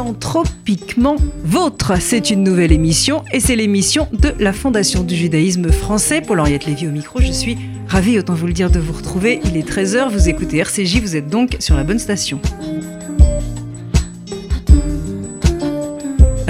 Philanthropiquement Vôtre. C'est une nouvelle émission et c'est l'émission de la Fondation du judaïsme français. Paul-Henriette Lévy au micro, je suis ravie, autant vous le dire, de vous retrouver. Il est 13h, vous écoutez RCJ, vous êtes donc sur la bonne station.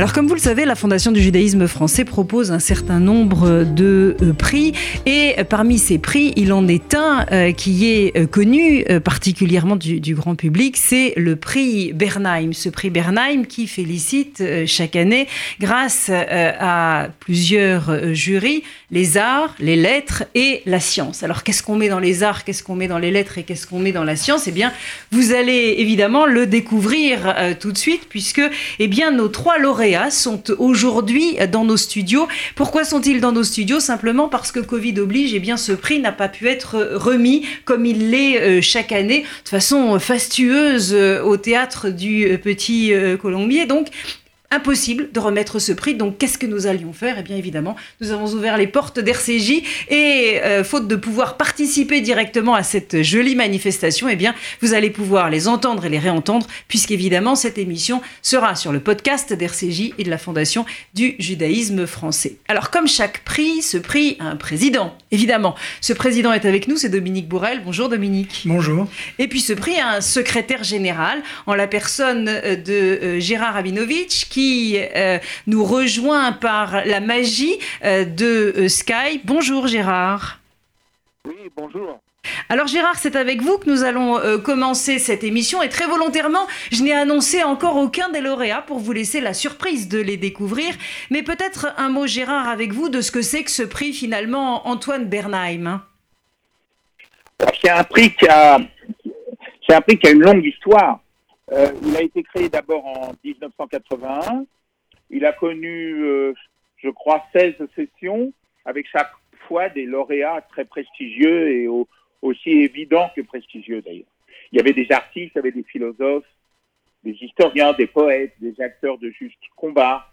Alors comme vous le savez, la Fondation du judaïsme français propose un certain nombre de euh, prix et parmi ces prix, il en est un euh, qui est euh, connu particulièrement du, grand public, c'est le prix Bernheim. Ce prix Bernheim qui félicite chaque année, grâce à plusieurs jurys, les arts, les lettres et la science. Alors qu'est-ce qu'on met dans les arts, qu'est-ce qu'on met dans les lettres et qu'est-ce qu'on met dans la science? Eh bien, vous allez évidemment le découvrir tout de suite puisque eh bien, nos trois lauréats sont aujourd'hui dans nos studios. Pourquoi sont-ils dans nos studios? Simplement parce que Covid oblige, et eh bien ce prix n'a pas pu être remis comme il l'est euh, chaque année de façon fastueuse euh, au théâtre du euh, Petit Colombier. Donc impossible de remettre ce prix. Donc, qu'est-ce que nous allions faire? Eh bien, évidemment, nous avons ouvert les portes d'RCJ et, euh, faute de pouvoir participer directement à cette jolie manifestation, eh bien, vous allez pouvoir les entendre et les réentendre, puisqu'évidemment, cette émission sera sur le podcast d'RCJ et de la Fondation du judaïsme français. Alors, comme chaque prix, ce prix a un président, évidemment. Ce président est avec nous, c'est Dominique Bourrel. Bonjour, Dominique. Bonjour. Et puis, ce prix a un secrétaire général en la personne euh, de euh, Gérard Rabinovitch, qui euh, nous rejoint par la magie euh, de euh, Skype. Bonjour Gérard. Oui, bonjour. Alors Gérard, c'est avec vous que nous allons commencer cette émission et très volontairement, je n'ai annoncé encore aucun des lauréats pour vous laisser la surprise de les découvrir. Mais peut-être un mot Gérard avec vous de ce que c'est que ce prix finalement Antoine Bernheim. C'est un prix qui a, c'est un prix qui a une longue histoire. Euh, il a été créé d'abord en 1981. Il a connu, euh, je crois, 16 sessions, avec chaque fois des lauréats très prestigieux et aussi évidents que prestigieux d'ailleurs. Il y avait des artistes, il y avait des philosophes, des historiens, des poètes, des acteurs de juste combat.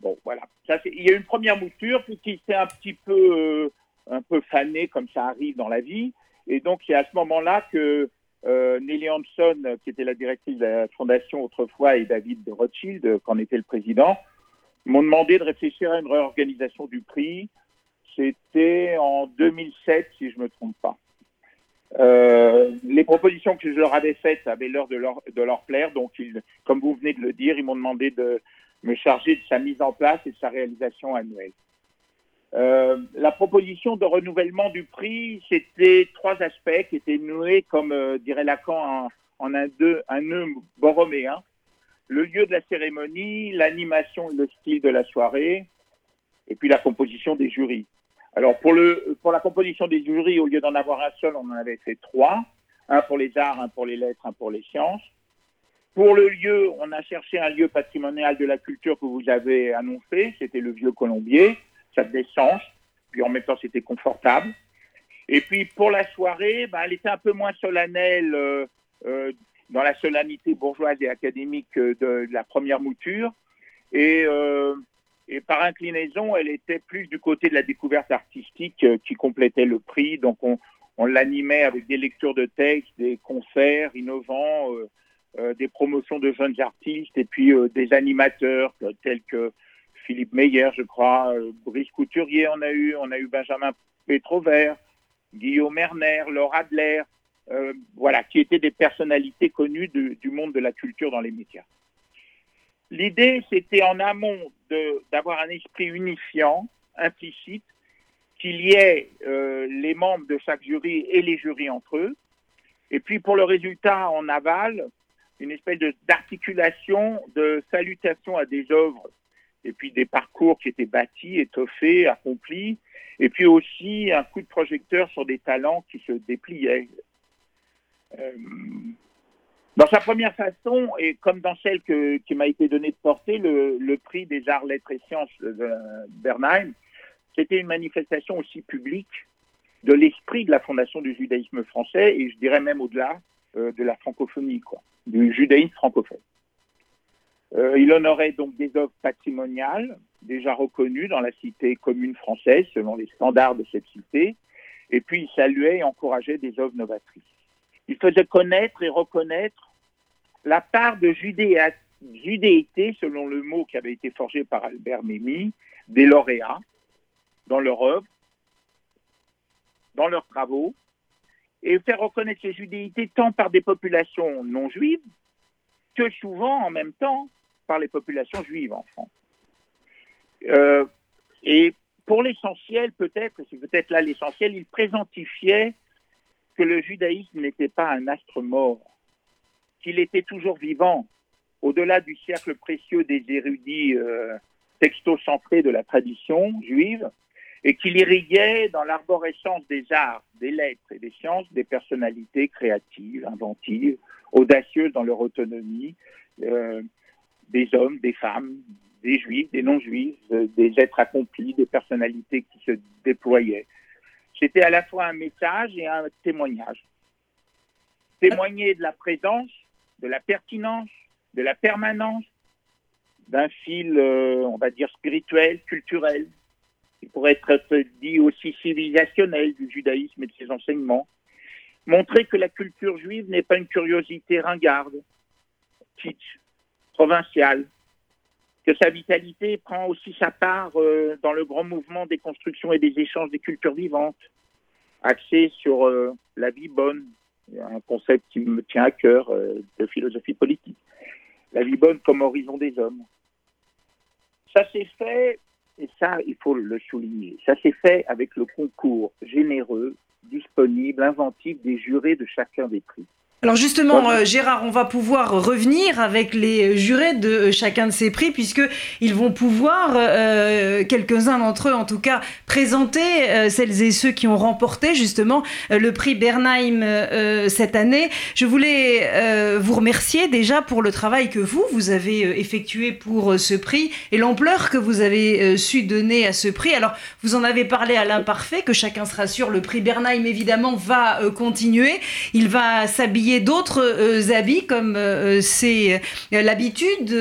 Bon, voilà. Il y a eu une première mouture, puis qui s'est un petit peu, euh, un peu fané, comme ça arrive dans la vie. Et donc, c'est à ce moment-là que euh, Nelly Hanson, qui était la directrice de la fondation autrefois, et David Rothschild, qu'en était le président, m'ont demandé de réfléchir à une réorganisation du prix. C'était en 2007, si je ne me trompe pas. Euh, les propositions que je leur avais faites avaient l'air de leur, plaire, donc comme vous venez de le dire, ils m'ont demandé de me charger de sa mise en place et de sa réalisation annuelle. Euh, la proposition de renouvellement du prix, c'était trois aspects qui étaient noués, comme euh, dirait Lacan, en, un, nœud borroméen. Le lieu de la cérémonie, l'animation et le style de la soirée, et puis la composition des jurys. Alors pour la composition des jurys, au lieu d'en avoir un seul, on en avait fait trois. Un pour les arts, un pour les lettres, un pour les sciences. Pour le lieu, on a cherché un lieu patrimonial de la culture que vous avez annoncé, c'était le Vieux Colombier ça sens. Puis en même temps, c'était confortable. Et puis pour la soirée, bah, elle était un peu moins solennelle euh, euh, dans la solennité bourgeoise et académique de, de la première mouture. Et, euh, par inclinaison, elle était plus du côté de la découverte artistique euh, qui complétait le prix. Donc on, on l'animait avec des lectures de textes, des concerts innovants, euh, des promotions de jeunes artistes et puis des animateurs tels que Philippe Meyer, je crois, euh, Brice Couturier, on a eu, on a eu Benjamin Pétrovert, Guillaume Erner, Laura Adler, euh, voilà, qui étaient des personnalités connues du monde de la culture dans les médias. L'idée, c'était en amont d'avoir un esprit unifiant, implicite, qu'il y ait euh, les membres de chaque jury et les jurys entre eux. Et puis pour le résultat en aval, une espèce d'articulation, de salutation à des œuvres et puis des parcours qui étaient bâtis, étoffés, accomplis, et puis aussi un coup de projecteur sur des talents qui se dépliaient. Euh, dans sa première façon, et comme dans celle qui m'a été donnée de porter, le, prix des arts, lettres et sciences de Bernheim, c'était une manifestation aussi publique de l'esprit de la fondation du judaïsme français, et je dirais même au-delà euh, de la francophonie, quoi, du judaïsme francophone. Euh, il honorait donc des œuvres patrimoniales déjà reconnues dans la cité commune française selon les standards de cette cité, et puis il saluait et encourageait des œuvres novatrices. Il faisait connaître et reconnaître la part de, judéité, selon le mot qui avait été forgé par Albert Memmi, des lauréats dans leur œuvre, dans leurs travaux, et faire reconnaître ces judéités tant par des populations non juives que souvent en même temps par les populations juives en France. Euh, et pour l'essentiel, peut-être, c'est peut-être là l'essentiel, il présentifiait que le judaïsme n'était pas un astre mort, qu'il était toujours vivant, au-delà du cercle précieux des érudits euh, texto-centrés de la tradition juive, et qu'il irriguait dans l'arborescence des arts, des lettres et des sciences des personnalités créatives, inventives, audacieuses dans leur autonomie, euh, des hommes, des femmes, des juifs, des non-juifs, euh, des êtres accomplis, des personnalités qui se déployaient. C'était à la fois un message et un témoignage. Témoigner de la présence, de la pertinence, de la permanence d'un fil, euh, on va dire, spirituel, culturel, qui pourrait être dit aussi civilisationnel du judaïsme et de ses enseignements. Montrer que la culture juive n'est pas une curiosité ringarde, provinciale, que sa vitalité prend aussi sa part euh, dans le grand mouvement des constructions et des échanges des cultures vivantes, axé sur euh, la vie bonne, un concept qui me tient à cœur euh, de philosophie politique. La vie bonne comme horizon des hommes. Ça s'est fait, et ça il faut le souligner, ça s'est fait avec le concours généreux, disponible, inventif des jurés de chacun des prix. Alors justement, euh, Gérard, on va pouvoir revenir avec les jurés de euh, chacun de ces prix, puisqu'ils vont pouvoir, euh, quelques-uns d'entre eux en tout cas, présenter celles et ceux qui ont remporté justement le prix Bernheim cette année. Je voulais vous remercier déjà pour le travail que vous, vous avez effectué pour ce prix et l'ampleur que vous avez su donner à ce prix. Alors, vous en avez parlé à l'imparfait, que chacun se rassure, le prix Bernheim évidemment va continuer. Il va s'habiller d'autres euh, habits comme euh, c'est euh, l'habitude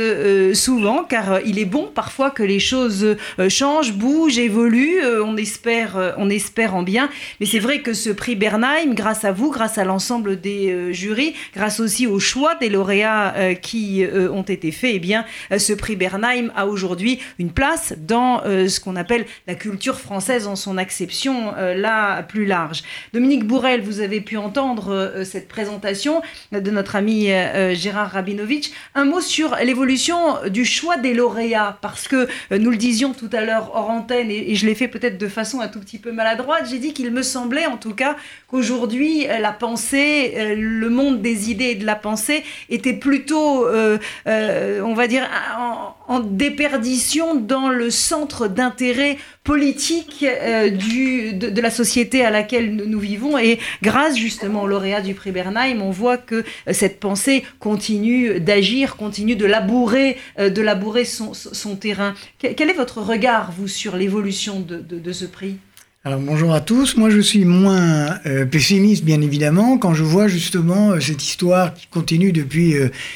souvent, car il est bon parfois que les choses changent, bougent, évoluent. on espère, on espère en bien. Mais c'est vrai que ce prix Bernheim, grâce à vous, grâce à l'ensemble des jurys, grâce aussi au choix des lauréats qui ont été faits, eh bien, ce prix Bernheim a aujourd'hui une place dans ce qu'on appelle la culture française en son acception la plus large. Dominique Bourrel, vous avez pu entendre cette présentation de notre ami euh, Gérard Rabinovitch. Un mot sur l'évolution du choix des lauréats, parce que euh, nous le disions tout à l'heure hors antenne, et, je l'ai fait peut-être de façon un tout petit peu maladroite, j'ai dit qu'il me semblait en tout cas qu'aujourd'hui euh, la pensée, le monde des idées et de la pensée était plutôt, on va dire, en, déperdition dans le centre d'intérêt politique du, de, la société à laquelle nous, vivons. Et grâce justement aux lauréats du prix Bernheim, on voit que euh, cette pensée continue d'agir, continue de labourer, euh, de labourer son, terrain. Quel est votre regard, vous, sur l'évolution de, ce prix? Alors bonjour à tous, moi je suis moins euh, pessimiste bien évidemment quand je vois justement cette histoire qui continue depuis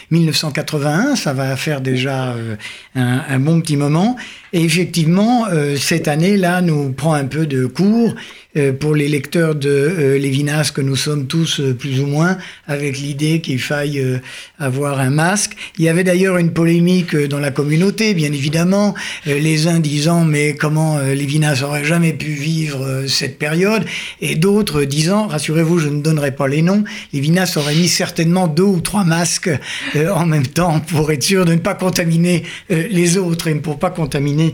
1981, ça va faire déjà un, un, bon petit moment, et effectivement cette année-là nous prend un peu de cours euh, pour les lecteurs de euh, Lévinas que nous sommes tous euh, plus ou moins, avec l'idée qu'il faille avoir un masque. Il y avait d'ailleurs une polémique dans la communauté, bien évidemment, les uns disant mais comment Lévinas aurait jamais pu vivre cette période, et d'autres disant, rassurez-vous, je ne donnerai pas les noms, Lévinas aurait mis certainement deux ou trois masques en même temps pour être sûr de ne pas contaminer les autres et pour pas contaminer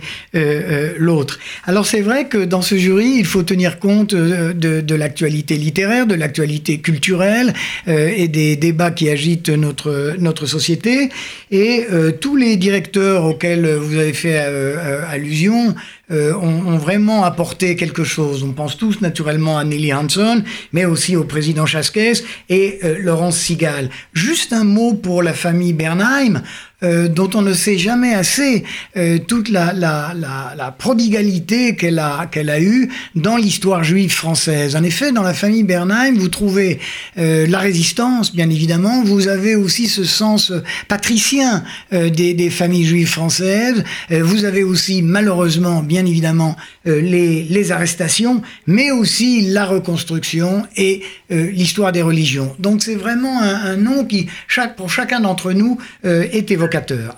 l'autre. Alors c'est vrai que dans ce jury, il faut tenir compte euh, de, l'actualité littéraire, de l'actualité culturelle euh, et des débats qui agitent notre, notre société. Et euh, tous les directeurs auxquels vous avez fait allusion ont, vraiment apporté quelque chose. On pense tous naturellement à Nelly Hanson, mais aussi au président Chasquez et Laurence Sigal. Juste un mot pour la famille Bernheim. Euh, dont on ne sait jamais assez euh, toute la, la, la, la prodigalité qu'elle a, qu'elle a eue dans l'histoire juive française. En effet, dans la famille Bernheim, vous trouvez euh, la résistance, bien évidemment, vous avez aussi ce sens patricien des, des, familles juives françaises, vous avez aussi malheureusement, bien évidemment les, les, arrestations, mais aussi la reconstruction et l'histoire des religions. Donc c'est vraiment un, un, nom qui, chaque, pour chacun d'entre nous, est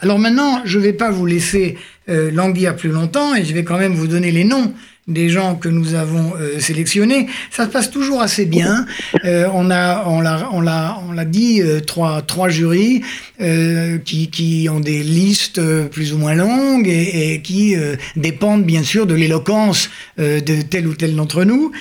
Alors maintenant, je ne vais pas vous laisser languir plus longtemps et je vais quand même vous donner les noms des gens que nous avons euh, sélectionnés, ça se passe toujours assez bien. Euh, on a, on l'a, on l'a, dit, euh, trois, trois jurys qui, ont des listes plus ou moins longues et qui dépendent bien sûr de l'éloquence de tel ou tel d'entre nous.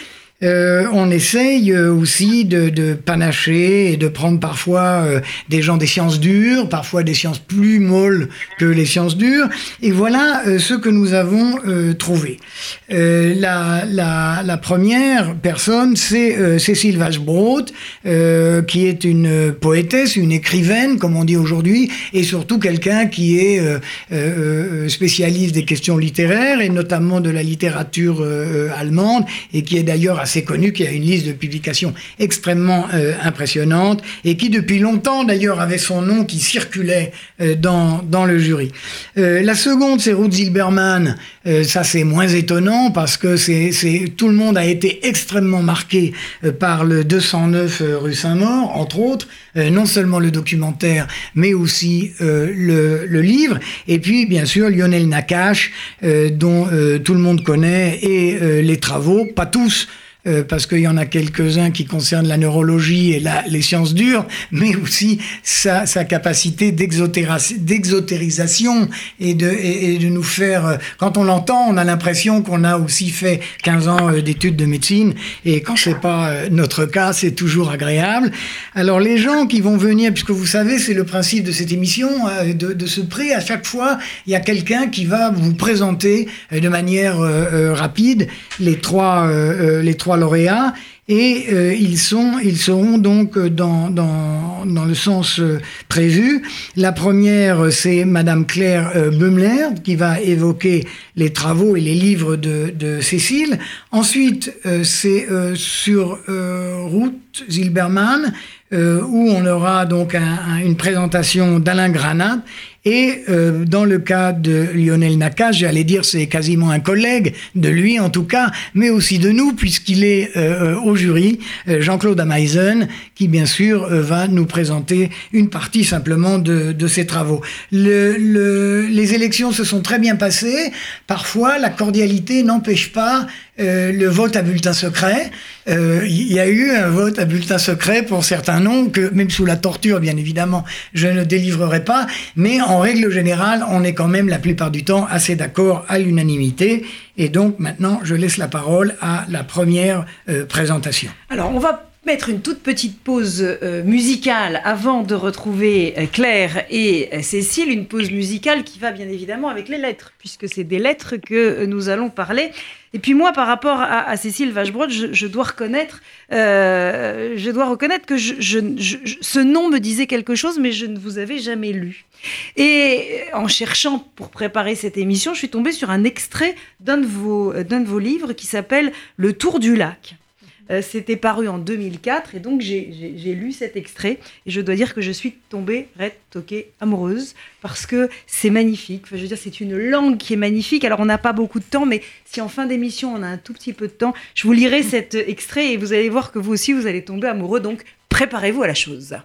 Euh, on essaye euh, aussi de, panacher et de prendre parfois euh, des gens des sciences dures, parfois des sciences plus molles que les sciences dures. Et voilà ce que nous avons trouvé. La, la, première personne, c'est Cécile Vachebrot, qui est une poétesse, une écrivaine, comme on dit aujourd'hui, et surtout quelqu'un qui est spécialiste des questions littéraires, et notamment de la littérature allemande, et qui est d'ailleurs assez connu, qui a une liste de publications extrêmement euh, impressionnante et qui depuis longtemps d'ailleurs avait son nom qui circulait euh, dans, dans le jury. Euh, la seconde, c'est Ruth Zilberman. ça, c'est moins étonnant parce que c'est, tout le monde a été extrêmement marqué par le 209 rue Saint-Maur, entre autres, non seulement le documentaire, mais aussi le, le, livre. Et puis, bien sûr, Lionel Nakache, dont tout le monde connaît, et les travaux, pas tous, euh, parce qu'il y en a quelques-uns qui concernent la neurologie et la, les sciences dures, mais aussi sa, sa capacité d'exotérisation et de, et, de nous faire... Euh, quand on l'entend, on a l'impression qu'on a aussi fait 15 ans euh, d'études de médecine, et quand c'est pas notre cas, c'est toujours agréable. Alors les gens qui vont venir, puisque vous savez, c'est le principe de cette émission, de, de ce prix, à chaque fois, il y a quelqu'un qui va vous présenter de manière rapide les trois, les trois lauréats et euh, ils, sont, ils seront donc dans, dans, dans le sens euh, prévu. La première, c'est Madame Claire euh, Bumler qui va évoquer les travaux et les livres de, de Cécile. Ensuite, c'est sur Ruth Zilberman où on aura donc une présentation d'Alain Granat et euh, dans le cas de Lionel Nakache, j'allais dire c'est quasiment un collègue de lui en tout cas, mais aussi de nous puisqu'il est euh, au jury, euh, Jean-Claude Ameisen, qui bien sûr va nous présenter une partie simplement de, de ses travaux. Le, le, les élections se sont très bien passées. Parfois, la cordialité n'empêche pas euh, le vote à bulletin secret. Euh, il y a eu un vote à bulletin secret pour certains noms que, même sous la torture, bien évidemment, je ne délivrerai pas. Mais en règle générale, on est quand même la plupart du temps assez d'accord à l'unanimité. Et donc maintenant, je laisse la parole à la première euh, présentation. Alors, on va mettre une toute petite pause euh, musicale avant de retrouver euh, Claire et euh, Cécile, une pause musicale qui va bien évidemment avec les lettres, puisque c'est des lettres que nous allons parler. Et puis moi, par rapport à, Cécile Vachebrod, je, dois reconnaître, je dois reconnaître que ce nom me disait quelque chose, mais je ne vous avais jamais lu. Et en cherchant pour préparer cette émission, je suis tombée sur un extrait d'un de d'un de vos livres qui s'appelle Le Tour du lac. Euh, c'était paru en 2004 et donc j'ai lu cet extrait et je dois dire que je suis tombée, red, toquée, amoureuse parce que c'est magnifique. Enfin, je veux dire, c'est une langue qui est magnifique. Alors, on n'a pas beaucoup de temps, mais si en fin d'émission on a un tout petit peu de temps, je vous lirai cet extrait et vous allez voir que vous aussi vous allez tomber amoureux. Donc, préparez-vous à la chose.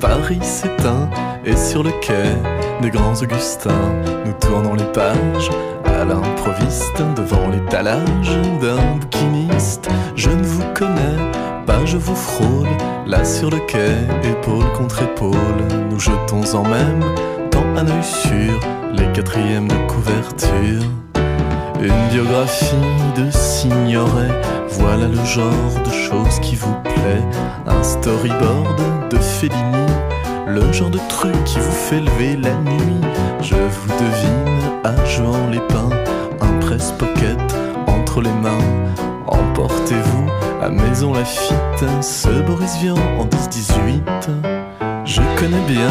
Paris s'éteint et sur le quai des grands Augustins, nous tournons les pages à l'improviste devant l'étalage d'un bouquiniste. Je ne vous connais pas, je vous frôle là sur le quai, épaule contre épaule. Nous jetons en même temps un œil sur les quatrièmes de couverture. Une biographie de Signoret, voilà le genre de choses qui vous plaît. Un storyboard de Fellini, le genre de truc qui vous fait lever la nuit. Je vous devine à jouant les pains, un presse-pocket entre les mains. Emportez-vous à Maison Lafitte, ce Boris Vian en 10-18. Je connais bien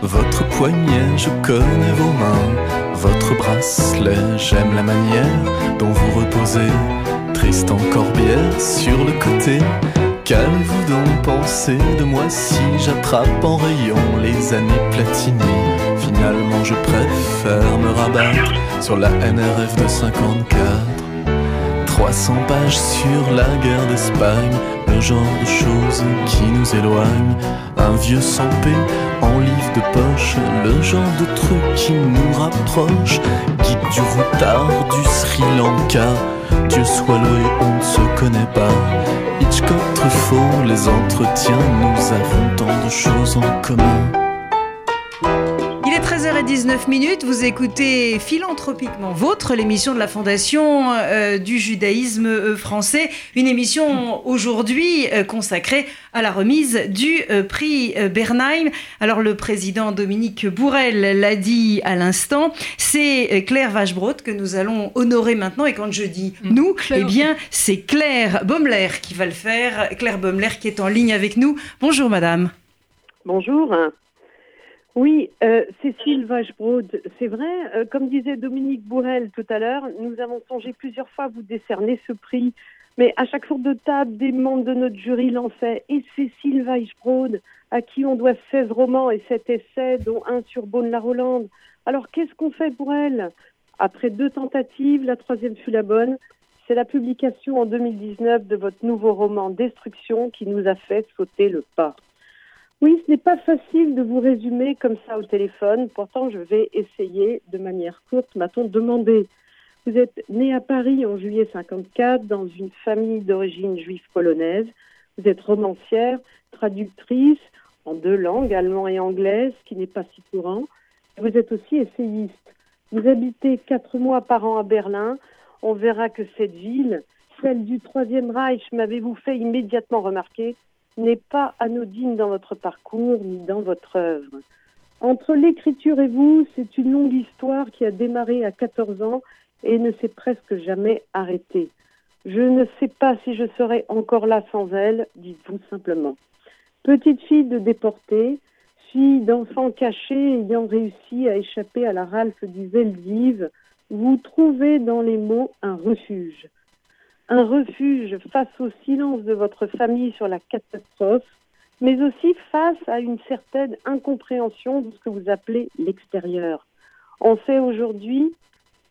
votre poignet, je connais vos mains votre bracelet. J'aime la manière dont vous reposez, triste corbière sur le côté. Qu'allez-vous donc penser de moi si j'attrape en rayon les années platinées? Finalement, je préfère me rabattre sur la NRF de 54. 300 pages sur la guerre d'Espagne, le genre de choses qui nous éloignent. Un vieux sans paix en livre de poche, le genre de truc qui nous rapproche. Guide du routard du Sri Lanka, Dieu soit loué, on ne se connaît pas. Hitchcock, Truffaut, les entretiens, nous avons tant de choses en commun. 13h19 minutes, vous écoutez Philanthropiquement Vôtre, l'émission de la Fondation euh, du judaïsme euh, français. Une émission aujourd'hui euh, consacrée à la remise du prix Bernheim. Alors le président Dominique Bourrel l'a dit à l'instant, c'est Claire Vachebrot que nous allons honorer maintenant. Et quand je dis mm. nous, eh bien c'est Claire Baumler qui va le faire. Claire Baumler qui est en ligne avec nous. Bonjour madame. Bonjour. Oui, euh, Cécile Vachebrode, c'est vrai, euh, comme disait Dominique Bourrel tout à l'heure, nous avons songé plusieurs fois à vous décerner ce prix, mais à chaque tour de table, des membres de notre jury lançaient et Cécile Weisbrod, à qui on doit 16 romans et 7 essais, dont un sur Beaune-la-Rolande. Alors qu'est-ce qu'on fait pour elle? Après deux tentatives, la troisième fut la bonne. C'est la publication en 2019 de votre nouveau roman Destruction qui nous a fait sauter le pas. Oui, ce n'est pas facile de vous résumer comme ça au téléphone. Pourtant, je vais essayer de manière courte, m'a-t-on demandé. Vous êtes né à Paris en juillet 54 dans une famille d'origine juive polonaise. Vous êtes romancière, traductrice en deux langues, allemand et anglaise, ce qui n'est pas si courant. Vous êtes aussi essayiste. Vous habitez quatre mois par an à Berlin. On verra que cette ville, celle du Troisième Reich, m'avez-vous fait immédiatement remarquer, n'est pas anodine dans votre parcours ni dans votre œuvre. Entre l'écriture et vous, c'est une longue histoire qui a démarré à 14 ans et ne s'est presque jamais arrêtée. Je ne sais pas si je serais encore là sans elle, dites-vous simplement. Petite fille de déportés, fille d'enfants cachés ayant réussi à échapper à la ralphe du Veldiv, vous trouvez dans les mots un refuge un refuge face au silence de votre famille sur la catastrophe, mais aussi face à une certaine incompréhension de ce que vous appelez l'extérieur. On sait aujourd'hui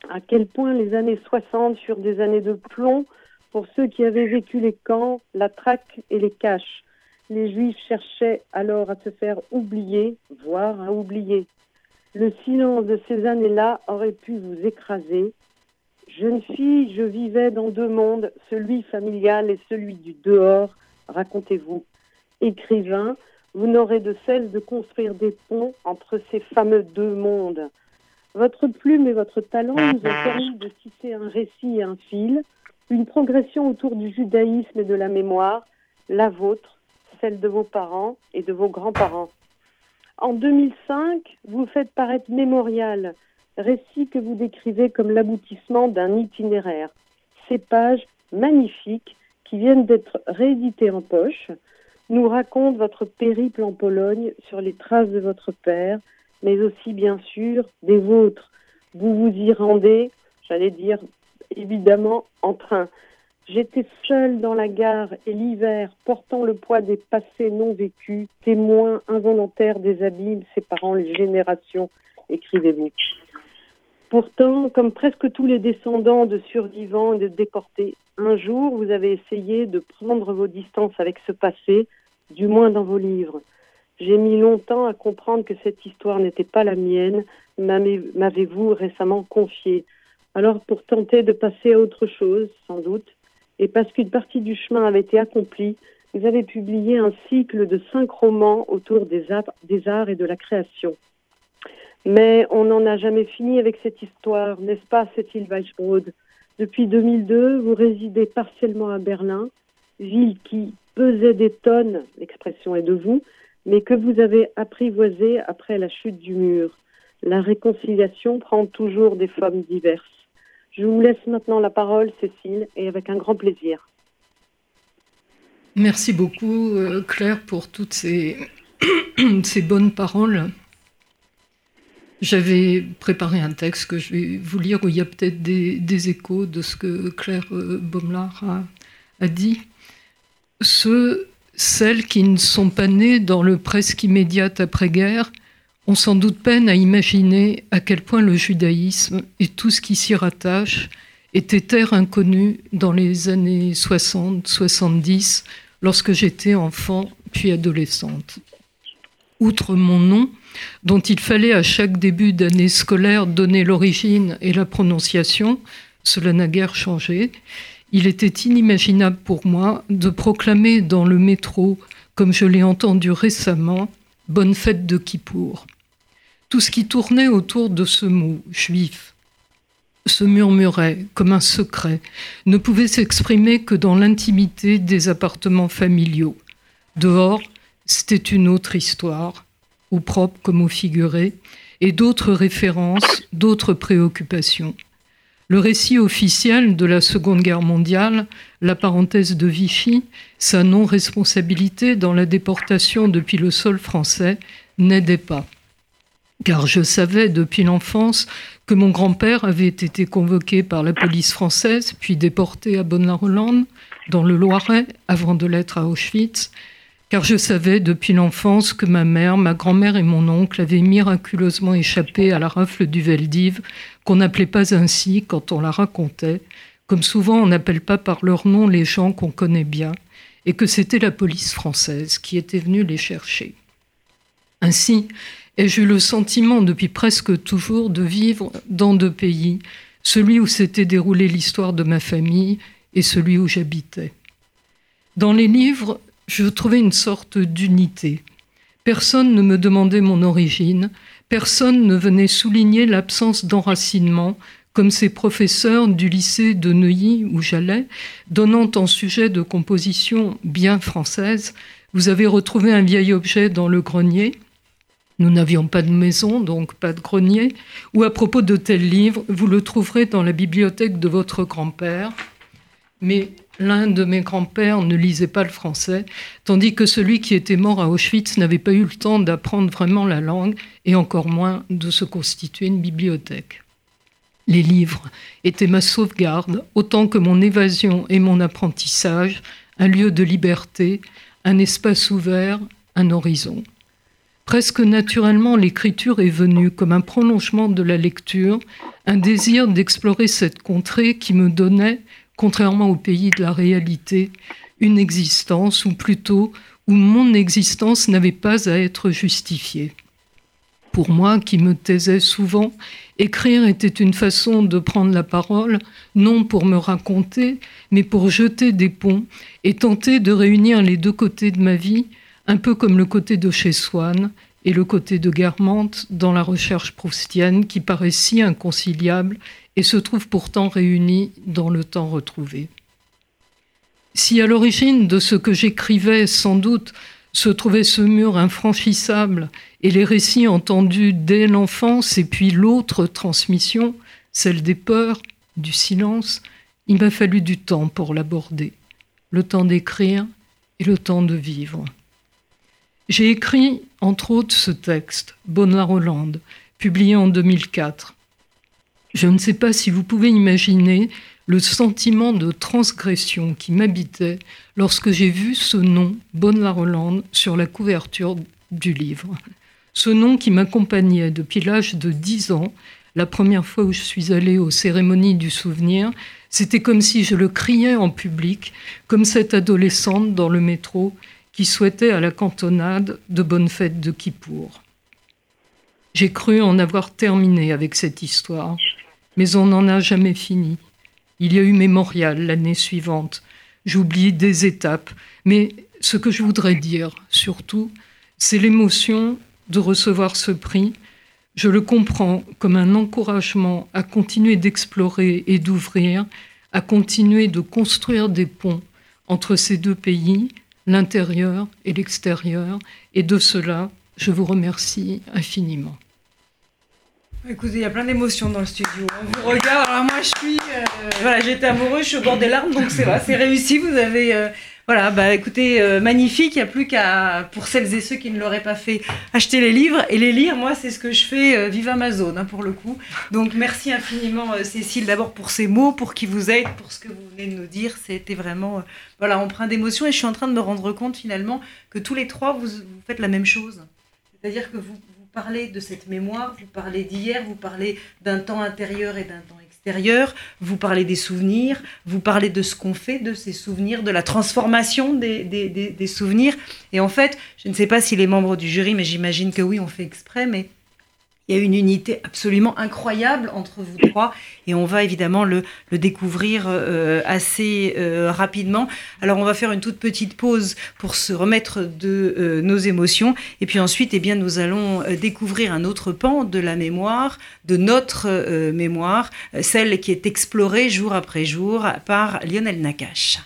à quel point les années 60 furent des années de plomb pour ceux qui avaient vécu les camps, la traque et les caches. Les Juifs cherchaient alors à se faire oublier, voire à oublier. Le silence de ces années-là aurait pu vous écraser, Jeune fille, je vivais dans deux mondes, celui familial et celui du dehors, racontez-vous. Écrivain, vous n'aurez de cesse de construire des ponts entre ces fameux deux mondes. Votre plume et votre talent nous ont permis de tisser un récit et un fil, une progression autour du judaïsme et de la mémoire, la vôtre, celle de vos parents et de vos grands-parents. En 2005, vous faites paraître Mémorial, récit que vous décrivez comme l'aboutissement d'un itinéraire. Ces pages magnifiques qui viennent d'être rééditées en poche nous racontent votre périple en Pologne sur les traces de votre père, mais aussi bien sûr des vôtres. Vous vous y rendez, j'allais dire évidemment en train. J'étais seule dans la gare et l'hiver, portant le poids des passés non vécus, témoin involontaire des abîmes séparant les générations, écrivez-vous. Pourtant, comme presque tous les descendants de survivants et de déportés, un jour, vous avez essayé de prendre vos distances avec ce passé, du moins dans vos livres. J'ai mis longtemps à comprendre que cette histoire n'était pas la mienne, m'avez-vous récemment confié. Alors, pour tenter de passer à autre chose, sans doute, et parce qu'une partie du chemin avait été accomplie, vous avez publié un cycle de cinq romans autour des arts et de la création. Mais on n'en a jamais fini avec cette histoire, n'est-ce pas, cette île Depuis 2002, vous résidez partiellement à Berlin, ville qui pesait des tonnes, l'expression est de vous, mais que vous avez apprivoisée après la chute du mur. La réconciliation prend toujours des formes diverses. Je vous laisse maintenant la parole, Cécile, et avec un grand plaisir. Merci beaucoup, euh, Claire, pour toutes ces bonnes paroles. J'avais préparé un texte que je vais vous lire où il y a peut-être des, échos de ce que Claire euh, Baumlard a, dit. Ceux, celles qui ne sont pas nées dans le presque immédiat après-guerre ont sans doute peine à imaginer à quel point le judaïsme et tout ce qui s'y rattache était terre inconnue dans les années 60-70, lorsque j'étais enfant puis adolescente. Outre mon nom, dont il fallait à chaque début d'année scolaire donner l'origine et la prononciation, cela n'a guère changé, il était inimaginable pour moi de proclamer dans le métro, comme je l'ai entendu récemment, Bonne fête de Kippour. Tout ce qui tournait autour de ce mot, juif, se murmurait comme un secret, ne pouvait s'exprimer que dans l'intimité des appartements familiaux. Dehors, c'était une autre histoire, au propre comme au figuré, et d'autres références, d'autres préoccupations. Le récit officiel de la Seconde Guerre mondiale, la parenthèse de Vichy, sa non-responsabilité dans la déportation depuis le sol français, n'aidait pas. Car je savais depuis l'enfance que mon grand-père avait été convoqué par la police française, puis déporté à Bonne-la-Rolande, dans le Loiret, avant de l'être à Auschwitz, car je savais depuis l'enfance que ma mère, ma grand-mère et mon oncle avaient miraculeusement échappé à la rafle du Veldiv, qu'on n'appelait pas ainsi quand on la racontait, comme souvent on n'appelle pas par leur nom les gens qu'on connaît bien, et que c'était la police française qui était venue les chercher. Ainsi, ai-je eu le sentiment depuis presque toujours de vivre dans deux pays, celui où s'était déroulée l'histoire de ma famille et celui où j'habitais. Dans les livres, je trouvais une sorte d'unité. Personne ne me demandait mon origine, personne ne venait souligner l'absence d'enracinement, comme ces professeurs du lycée de Neuilly où j'allais, donnant en sujet de composition bien française, vous avez retrouvé un vieil objet dans le grenier. Nous n'avions pas de maison, donc pas de grenier. Ou à propos de tel livre, vous le trouverez dans la bibliothèque de votre grand-père. Mais l'un de mes grands-pères ne lisait pas le français, tandis que celui qui était mort à Auschwitz n'avait pas eu le temps d'apprendre vraiment la langue et encore moins de se constituer une bibliothèque. Les livres étaient ma sauvegarde, autant que mon évasion et mon apprentissage, un lieu de liberté, un espace ouvert, un horizon. Presque naturellement, l'écriture est venue comme un prolongement de la lecture, un désir d'explorer cette contrée qui me donnait, contrairement au pays de la réalité, une existence, ou plutôt où mon existence n'avait pas à être justifiée. Pour moi, qui me taisais souvent, écrire était une façon de prendre la parole, non pour me raconter, mais pour jeter des ponts et tenter de réunir les deux côtés de ma vie, un peu comme le côté de chez Swann et le côté de Guermantes dans la recherche proustienne qui paraît si inconciliable et se trouvent pourtant réunis dans le temps retrouvé. Si à l'origine de ce que j'écrivais, sans doute, se trouvait ce mur infranchissable et les récits entendus dès l'enfance et puis l'autre transmission, celle des peurs, du silence, il m'a fallu du temps pour l'aborder, le temps d'écrire et le temps de vivre. J'ai écrit, entre autres, ce texte, Bonne-la-Rolande, publié en 2004, je ne sais pas si vous pouvez imaginer le sentiment de transgression qui m'habitait lorsque j'ai vu ce nom, Bonne-la-Rolande, sur la couverture du livre. Ce nom qui m'accompagnait depuis l'âge de 10 ans, la première fois où je suis allée aux cérémonies du souvenir, c'était comme si je le criais en public, comme cette adolescente dans le métro qui souhaitait à la cantonade de bonnes fêtes de Kippour. J'ai cru en avoir terminé avec cette histoire mais on n'en a jamais fini. Il y a eu Mémorial l'année suivante. J'oublie des étapes, mais ce que je voudrais dire surtout, c'est l'émotion de recevoir ce prix. Je le comprends comme un encouragement à continuer d'explorer et d'ouvrir, à continuer de construire des ponts entre ces deux pays, l'intérieur et l'extérieur, et de cela, je vous remercie infiniment. Écoutez, il y a plein d'émotions dans le studio. On vous regarde. Alors moi, je suis, euh, voilà, j'étais amoureuse, je suis au bord des larmes, donc c'est vrai, réussi. Vous avez, euh, Voilà, bah écoutez, euh, magnifique. Il n'y a plus qu'à, pour celles et ceux qui ne l'auraient pas fait, acheter les livres et les lire. Moi, c'est ce que je fais euh, vive Amazon, hein, pour le coup. Donc, merci infiniment, euh, Cécile, d'abord pour ces mots, pour qui vous êtes, pour ce que vous venez de nous dire. C'était vraiment, voilà, empreint d'émotion. Et je suis en train de me rendre compte, finalement, que tous les trois, vous, vous faites la même chose. C'est-à-dire que vous, vous parlez de cette mémoire, vous parlez d'hier, vous parlez d'un temps intérieur et d'un temps vous parlez des souvenirs, vous parlez de ce qu'on fait de ces souvenirs, de la transformation des, des, souvenirs. Et en fait, je ne sais pas si les membres du jury, mais j'imagine que oui, on fait exprès, mais il y a une unité absolument incroyable entre vous trois et on va évidemment le, découvrir euh, assez euh, rapidement. Alors on va faire une toute petite pause pour se remettre de euh, nos émotions et puis ensuite eh bien, nous allons découvrir un autre pan de la mémoire, de notre mémoire, celle qui est explorée jour après jour par Lionel Nakache.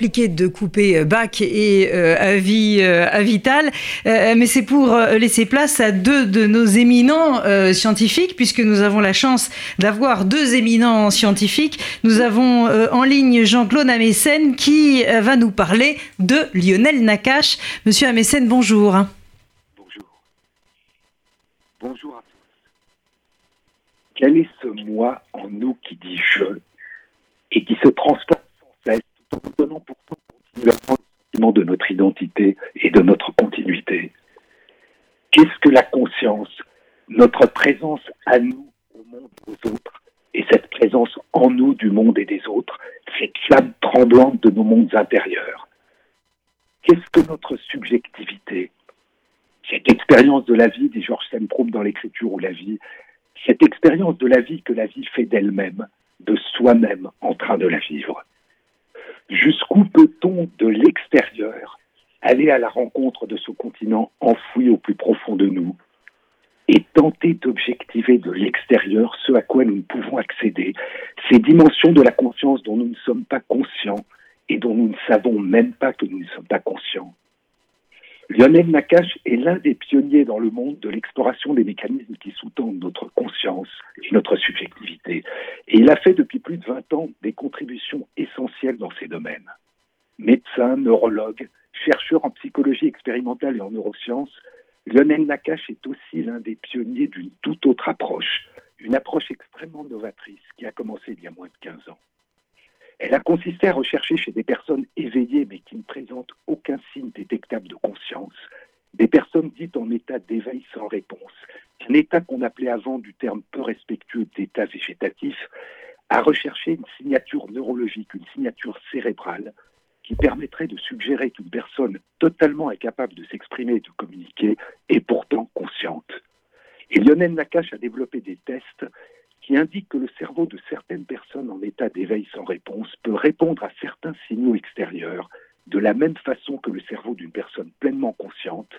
Compliqué de couper euh, Bach et euh, Avis euh, Avital, mais c'est pour laisser place à deux de nos éminents scientifiques, puisque nous avons la chance d'avoir deux éminents scientifiques. Nous avons en ligne Jean-Claude Amessen qui va nous parler de Lionel Nakache. Monsieur Amessen, bonjour. Bonjour. Bonjour à tous. Quel est ce moi en nous qui dit je et qui se transporte en donnant pourtant continuellement le sentiment de notre identité et de notre continuité. Qu'est-ce que la conscience? Notre présence à nous, au monde, aux autres, et cette présence en nous du monde et des autres, cette flamme tremblante de nos mondes intérieurs. Qu'est-ce que notre subjectivité? Cette expérience de la vie, dit Georges Semproum dans l'écriture ou la vie, cette expérience de la vie que la vie fait d'elle-même, de soi-même en train de la vivre. Jusqu'où peut-on, de l'extérieur, aller à la rencontre de ce continent enfoui au plus profond de nous et tenter d'objectiver de l'extérieur ce à quoi nous ne pouvons accéder, ces dimensions de la conscience dont nous ne sommes pas conscients et dont nous ne savons même pas que nous ne sommes pas conscients? Lionel Nakache est l'un des pionniers dans le monde de l'exploration des mécanismes qui sous-tendent notre conscience et notre subjectivité. Et il a fait depuis plus de 20 ans des contributions essentielles dans ces domaines. Médecin, neurologue, chercheur en psychologie expérimentale et en neurosciences, Lionel Nakache est aussi l'un des pionniers d'une toute autre approche, une approche extrêmement novatrice qui a commencé il y a moins de 15 ans. Elle a consisté à rechercher chez des personnes éveillées mais qui ne présentent aucun signe détectable de conscience, des personnes dites en état d'éveil sans réponse, un état qu'on appelait avant du terme peu respectueux d'état végétatif, à rechercher une signature neurologique, une signature cérébrale qui permettrait de suggérer qu'une personne totalement incapable de s'exprimer et de communiquer est pourtant consciente. Et Lionel Nakache a développé des tests qui indique que le cerveau de certaines personnes en état d'éveil sans réponse peut répondre à certains signaux extérieurs de la même façon que le cerveau d'une personne pleinement consciente,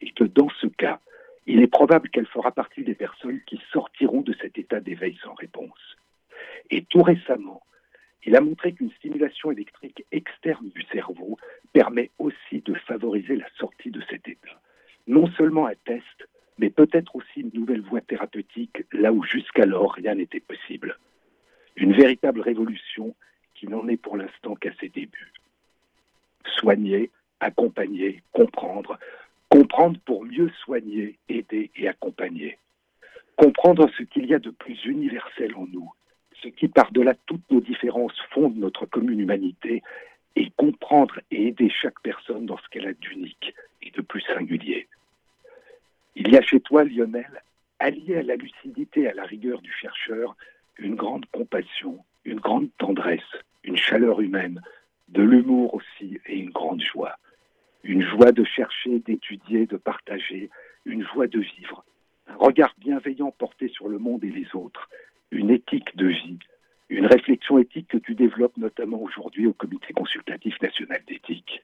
et que dans ce cas, il est probable qu'elle fera partie des personnes qui sortiront de cet état d'éveil sans réponse. Et tout récemment, il a montré qu'une stimulation électrique externe du cerveau permet aussi de favoriser la sortie de cet état. Non seulement un test, mais peut-être aussi une nouvelle voie thérapeutique là où jusqu'alors rien n'était possible. Une véritable révolution qui n'en est pour l'instant qu'à ses débuts. Soigner, accompagner, comprendre, comprendre pour mieux soigner, aider et accompagner. Comprendre ce qu'il y a de plus universel en nous, ce qui par-delà toutes nos différences fonde notre commune humanité, et comprendre et aider chaque personne dans ce qu'elle a d'unique et de plus singulier. Il y a chez toi, Lionel, allié à la lucidité et à la rigueur du chercheur, une grande compassion, une grande tendresse, une chaleur humaine, de l'humour aussi et une grande joie. Une joie de chercher, d'étudier, de partager, une joie de vivre, un regard bienveillant porté sur le monde et les autres, une éthique de vie, une réflexion éthique que tu développes notamment aujourd'hui au Comité consultatif national d'éthique.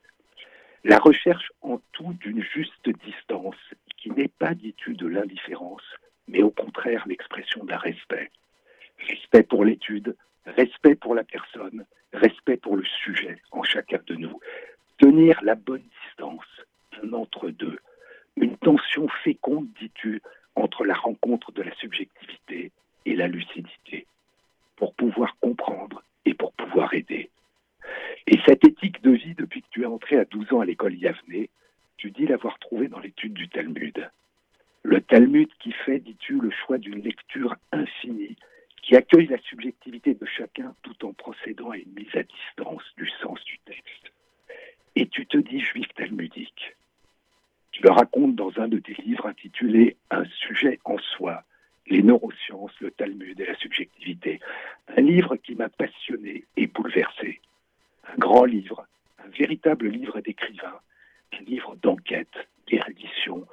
La recherche en tout d'une juste distance qui n'est pas, dis-tu, de l'indifférence, mais au contraire l'expression d'un respect. Respect pour l'étude, respect pour la personne, respect pour le sujet en chacun de nous. Tenir la bonne distance, un entre-deux, une tension féconde, dis-tu, entre la rencontre de la subjectivité et la lucidité, pour pouvoir comprendre et pour pouvoir aider. Et cette éthique de vie, depuis que tu es entré à 12 ans à l'école Yavne, tu dis l'avoir trouvée dans l'étude du Talmud. Le Talmud qui fait, dis-tu, le choix d'une lecture infinie, qui accueille la subjectivité de chacun tout en procédant à une mise à distance du sens du texte. Et tu te dis juif talmudique. Tu le racontes dans un de tes livres intitulé Un sujet en soi, les neurosciences, le Talmud et la subjectivité. Un livre qui m'a passionné et bouleversé. Un grand livre, un véritable livre d'écrivain, un livre d'enquête, d'érudition,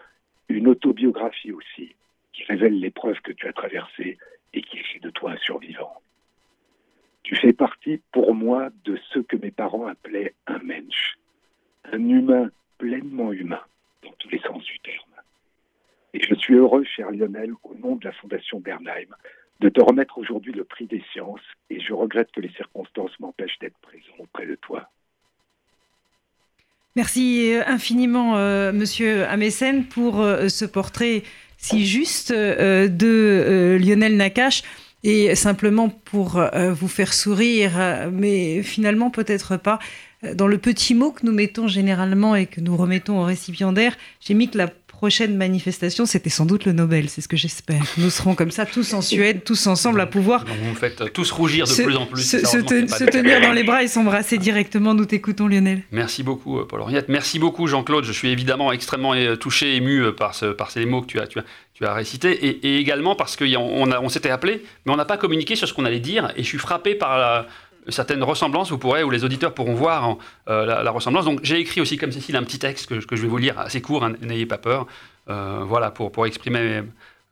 une autobiographie aussi, qui révèle l'épreuve que tu as traversée et qui fait de toi un survivant. Tu fais partie pour moi de ce que mes parents appelaient un mensch, un humain pleinement humain, dans tous les sens du terme. Et je suis heureux, cher Lionel, au nom de la Fondation Bernheim, de te remettre aujourd'hui le prix des sciences, et je regrette que les circonstances m'empêchent d'être présent auprès de toi. Merci euh, infiniment, euh, Monsieur Amessen, pour euh, ce portrait si juste de Lionel Nakache. Et simplement pour vous faire sourire, mais finalement peut-être pas, dans le petit mot que nous mettons généralement et que nous remettons au récipiendaire, j'ai mis que la prochaine manifestation, c'était sans doute le Nobel, c'est ce que j'espère. Nous serons comme ça, tous en Suède, tous ensemble, à pouvoir. vous me faites tous rougir de plus en plus. Se, tenir dans les bras et s'embrasser directement. Nous t'écoutons, Lionel. Merci beaucoup, euh, Paul Henriette. Merci beaucoup, Jean-Claude. Je suis évidemment extrêmement euh, touché, ému euh, par, ce, par ces mots que tu as, tu as, tu as récités. Et, également parce qu'on on, on s'était appelé, mais on n'a pas communiqué sur ce qu'on allait dire. Et je suis frappé par la certaines ressemblances, vous pourrez, ou les auditeurs pourront voir euh, la, ressemblance. Donc j'ai écrit aussi, comme Cécile, un petit texte que, je vais vous lire, assez court, hein, n'ayez pas peur, euh, voilà, pour, pour exprimer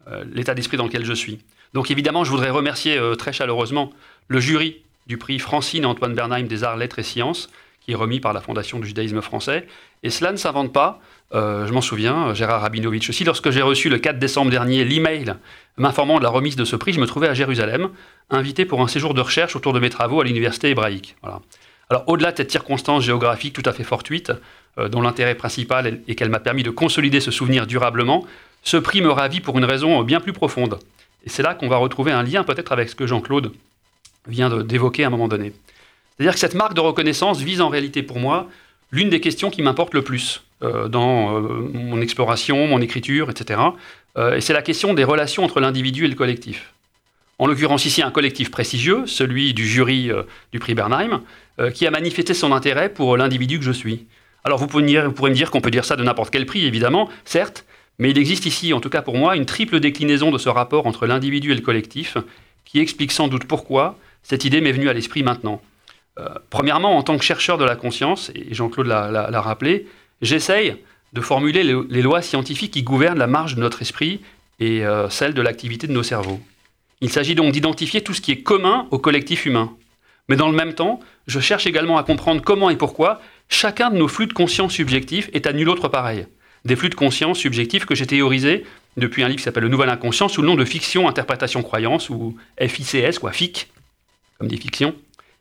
euh, l'état d'esprit dans lequel je suis. Donc évidemment, je voudrais remercier très chaleureusement le jury du prix Francine Antoine Bernheim des arts, lettres et sciences, qui est remis par la Fondation du judaïsme français. Et cela ne s'invente pas. Je m'en souviens, Gérard Rabinovitch aussi, lorsque j'ai reçu le 4 décembre dernier l'email m'informant de la remise de ce prix, je me trouvais à Jérusalem, invité pour un séjour de recherche autour de mes travaux à l'université hébraïque. Alors au-delà de cette circonstance géographique tout à fait fortuite, euh, dont l'intérêt principal est qu'elle m'a permis de consolider ce souvenir durablement, ce prix me ravit pour une raison bien plus profonde. Et c'est là qu'on va retrouver un lien peut-être avec ce que Jean-Claude vient d'évoquer à un moment donné. C'est-à-dire que cette marque de reconnaissance vise en réalité pour moi l'une des questions qui m'importe le plus euh, dans euh, mon exploration, mon écriture, etc. et c'est la question des relations entre l'individu et le collectif en l'occurrence ici un collectif prestigieux, celui du jury euh, du prix Bernheim, euh, qui a manifesté son intérêt pour l'individu que je suis. Alors vous pourrez, me dire qu'on peut dire ça de n'importe quel prix, évidemment, certes, mais il existe ici, en tout cas pour moi, une triple déclinaison de ce rapport entre l'individu et le collectif, qui explique sans doute pourquoi cette idée m'est venue à l'esprit maintenant. Euh, premièrement, en tant que chercheur de la conscience, et Jean-Claude l'a rappelé, j'essaye de formuler les, lois scientifiques qui gouvernent la marge de notre esprit et celle de l'activité de nos cerveaux. Il s'agit donc d'identifier tout ce qui est commun au collectif humain. Mais dans le même temps, je cherche également à comprendre comment et pourquoi chacun de nos flux de conscience subjectifs est à nul autre pareil. Des flux de conscience subjectifs que j'ai théorisés depuis un livre qui s'appelle Le Nouvel Inconscient sous le nom de Fiction, Interprétation, Croyance, ou FICS, quoi, FIC, comme des fictions,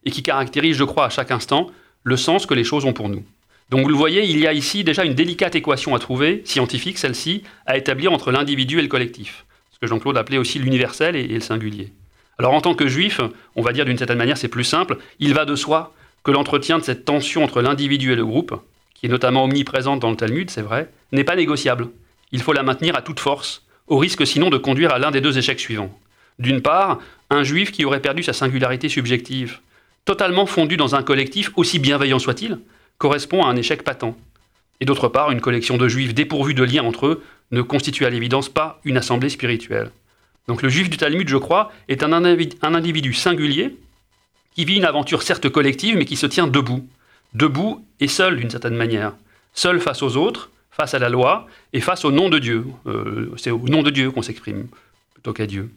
et qui caractérise, je crois, à chaque instant le sens que les choses ont pour nous. Donc vous le voyez, il y a ici déjà une délicate équation à trouver, scientifique celle-ci, à établir entre l'individu et le collectif ce que Jean-Claude appelait aussi l'universel et, le singulier. Alors en tant que juif, on va dire d'une certaine manière, c'est plus simple, il va de soi que l'entretien de cette tension entre l'individu et le groupe, qui est notamment omniprésente dans le Talmud, c'est vrai, n'est pas négociable. Il faut la maintenir à toute force, au risque sinon de conduire à l'un des deux échecs suivants. D'une part, un juif qui aurait perdu sa singularité subjective, totalement fondu dans un collectif, aussi bienveillant soit-il, correspond à un échec patent. Et d'autre part, une collection de juifs dépourvus de lien entre eux ne constitue à l'évidence pas une assemblée spirituelle. Donc le juif du Talmud, je crois, est un individu singulier qui vit une aventure certes collective, mais qui se tient debout. Debout et seul d'une certaine manière. Seul face aux autres, face à la loi et face au nom de Dieu. Euh, c'est au nom de Dieu qu'on s'exprime, plutôt qu'à Dieu.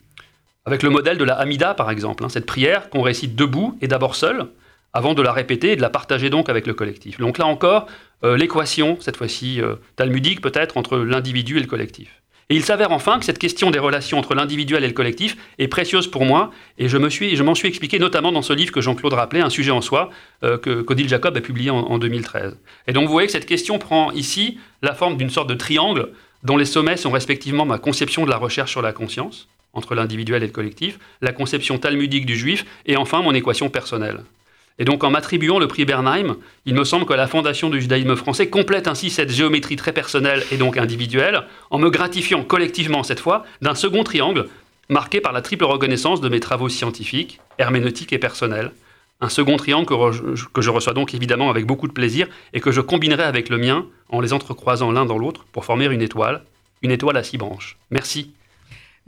Avec le modèle de la Hamida, par exemple, hein, cette prière qu'on récite debout et d'abord seul, avant de la répéter et de la partager donc avec le collectif. Donc là encore, euh, l'équation, cette fois-ci euh, talmudique peut-être, entre l'individu et le collectif. Et il s'avère enfin que cette question des relations entre l'individuel et le collectif est précieuse pour moi, et je m'en suis, expliqué notamment dans ce livre que Jean-Claude rappelait, Un sujet en soi, euh, que qu'Odile Jacob a publié en, en, 2013. Et donc vous voyez que cette question prend ici la forme d'une sorte de triangle dont les sommets sont respectivement ma conception de la recherche sur la conscience, entre l'individuel et le collectif, la conception talmudique du juif, et enfin mon équation personnelle. Et donc en m'attribuant le prix Bernheim, il me semble que la fondation du judaïsme français complète ainsi cette géométrie très personnelle et donc individuelle, en me gratifiant collectivement cette fois d'un second triangle marqué par la triple reconnaissance de mes travaux scientifiques, herméneutiques et personnels. Un second triangle que, je reçois donc évidemment avec beaucoup de plaisir et que je combinerai avec le mien en les entrecroisant l'un dans l'autre pour former une étoile, une étoile à six branches. Merci.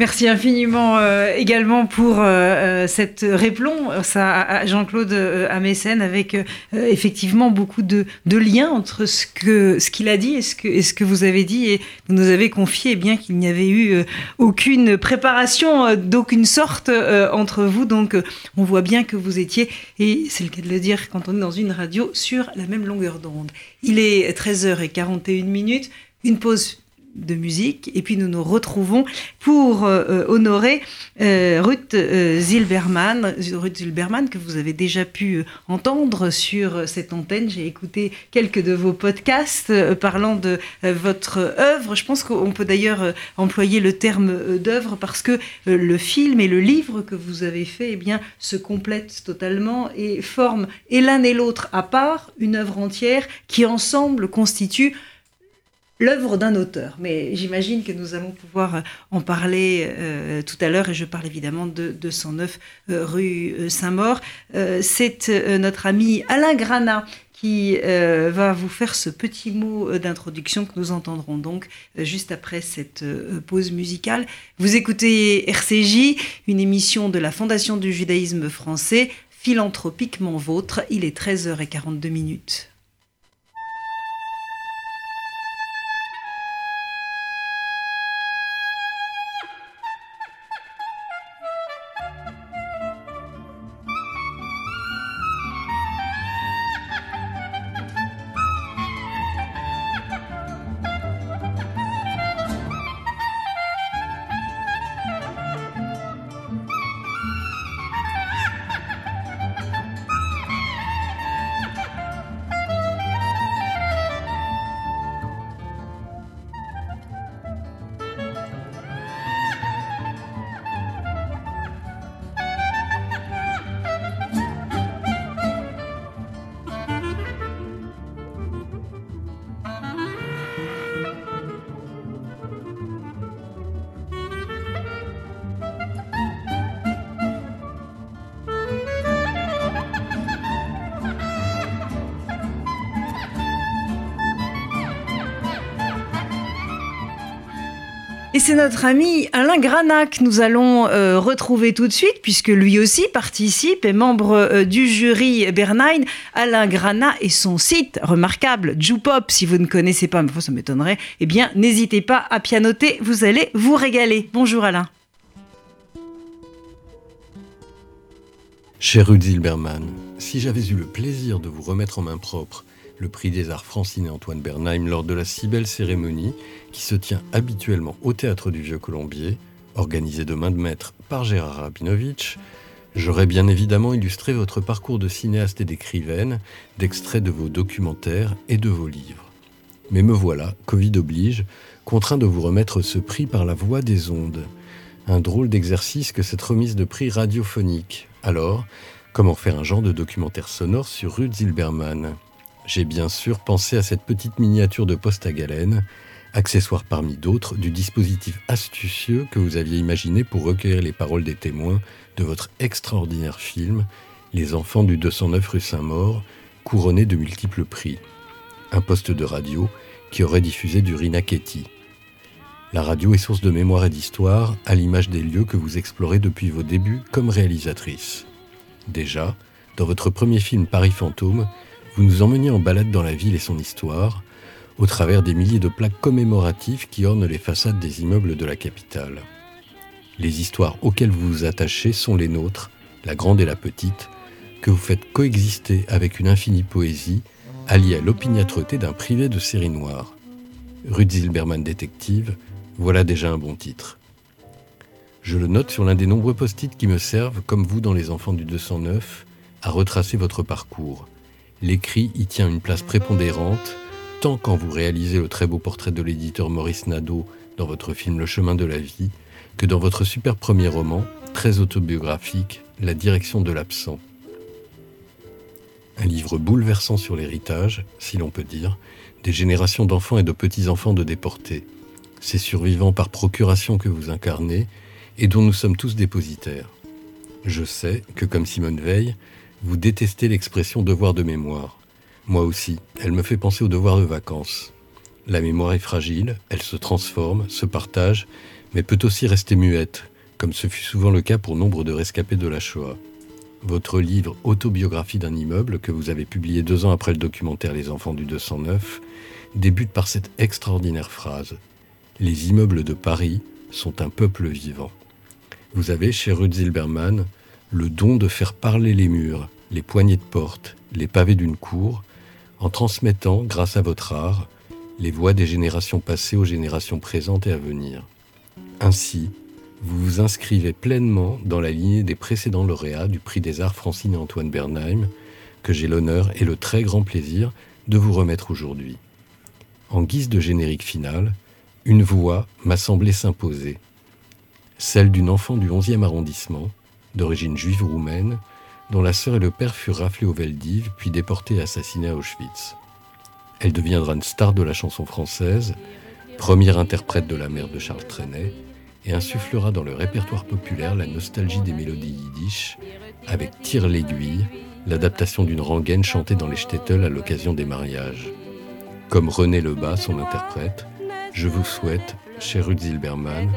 Merci infiniment euh, également pour euh, euh, cette réponse à Jean-Claude Amessen avec effectivement beaucoup de, liens entre ce que ce qu'il a dit et ce que, ce que vous avez dit et vous nous avez confié bien qu'il n'y avait eu aucune préparation d'aucune sorte entre vous donc on voit bien que vous étiez et c'est le cas de le dire quand on est dans une radio sur la même longueur d'onde. Il est 13h41 minutes, une pause de musique. Et puis nous nous retrouvons pour euh, euh, honorer euh, Ruth Zilberman, Ruth Zilberman que vous avez déjà pu entendre sur cette antenne. J'ai écouté quelques de vos podcasts parlant de votre œuvre. Je pense qu'on peut d'ailleurs employer le terme d'œuvre parce que le film et le livre que vous avez fait eh bien, se complètent totalement et forment et l'un et l'autre à part une œuvre entière qui ensemble constitue l'œuvre d'un auteur. Mais j'imagine que nous allons pouvoir euh, en parler euh, tout à l'heure, et je parle évidemment de 209 euh, rue Saint-Maur. C'est notre ami Alain Granat qui va vous faire ce petit mot d'introduction que nous entendrons donc juste après cette pause musicale. Vous écoutez RCJ, une émission de la Fondation du judaïsme français, philanthropiquement vôtre. Il est 13h42 minutes. C'est notre ami Alain Granac que nous allons euh, retrouver tout de suite, puisque lui aussi participe, et membre euh, du jury Bernheim. Alain Granat et son site remarquable, Jupop, si vous ne connaissez pas, mais ça m'étonnerait, eh bien, n'hésitez pas à pianoter, vous allez vous régaler. Bonjour Alain. Cher Zilberman, si j'avais eu le plaisir de vous remettre en main propre le prix des arts Francine et Antoine Bernheim lors de la si belle cérémonie qui se tient habituellement au Théâtre du Vieux Colombier, organisée de main de maître par Gérard Rabinovitch, j'aurais bien évidemment illustré votre parcours de cinéaste et d'écrivaine, d'extraits de vos documentaires et de vos livres. Mais me voilà, Covid oblige, contraint de vous remettre ce prix par la voix des ondes. Un drôle d'exercice que cette remise de prix radiophonique. Alors, comment faire un genre de documentaire sonore sur Ruth Zilberman j'ai bien sûr pensé à cette petite miniature de poste à galène, accessoire parmi d'autres du dispositif astucieux que vous aviez imaginé pour recueillir les paroles des témoins de votre extraordinaire film Les enfants du 209 rue Saint-Maur, couronné de multiples prix. Un poste de radio qui aurait diffusé du Rina Ketty. La radio est source de mémoire et d'histoire, à l'image des lieux que vous explorez depuis vos débuts comme réalisatrice. Déjà, dans votre premier film Paris Fantôme, vous nous emmeniez en balade dans la ville et son histoire, au travers des milliers de plaques commémoratives qui ornent les façades des immeubles de la capitale. Les histoires auxquelles vous vous attachez sont les nôtres, la grande et la petite, que vous faites coexister avec une infinie poésie, alliée à l'opiniâtreté d'un privé de série noire. Ruth Zilberman détective, voilà déjà un bon titre. Je le note sur l'un des nombreux post-it qui me servent, comme vous dans Les Enfants du 209, à retracer votre parcours, l'écrit y tient une place prépondérante, tant quand vous réalisez le très beau portrait de l'éditeur Maurice Nadeau dans votre film Le chemin de la vie, que dans votre super premier roman, très autobiographique, La direction de l'absent. Un livre bouleversant sur l'héritage, si l'on peut dire, des générations d'enfants et de petits-enfants de déportés, ces survivants par procuration que vous incarnez et dont nous sommes tous dépositaires. Je sais que, comme Simone Veil, vous détestez l'expression devoir de mémoire. Moi aussi, elle me fait penser au devoir de vacances. La mémoire est fragile, elle se transforme, se partage, mais peut aussi rester muette, comme ce fut souvent le cas pour nombre de rescapés de la Shoah. Votre livre Autobiographie d'un immeuble, que vous avez publié deux ans après le documentaire Les enfants du 209, débute par cette extraordinaire phrase. Les immeubles de Paris sont un peuple vivant. Vous avez, chez Ruth Zilberman, le don de faire parler les murs, les poignées de porte, les pavés d'une cour, en transmettant, grâce à votre art, les voix des générations passées aux générations présentes et à venir. Ainsi, vous vous inscrivez pleinement dans la lignée des précédents lauréats du prix des arts Francine et Antoine Bernheim, que j'ai l'honneur et le très grand plaisir de vous remettre aujourd'hui. En guise de générique final, une voix m'a semblé s'imposer, celle d'une enfant du 11e arrondissement, d'origine juive roumaine, dont la sœur et le père furent raflés au Veldiv, puis déportés et assassinés à Auschwitz. Elle deviendra une star de la chanson française, première interprète de la mère de Charles Trenet, et insufflera dans le répertoire populaire la nostalgie des mélodies yiddish, avec Tire l'aiguille, l'adaptation d'une rengaine chantée dans les shtetl à l'occasion des mariages. Comme René Lebas, son interprète, je vous souhaite, cher Ruth Zilberman,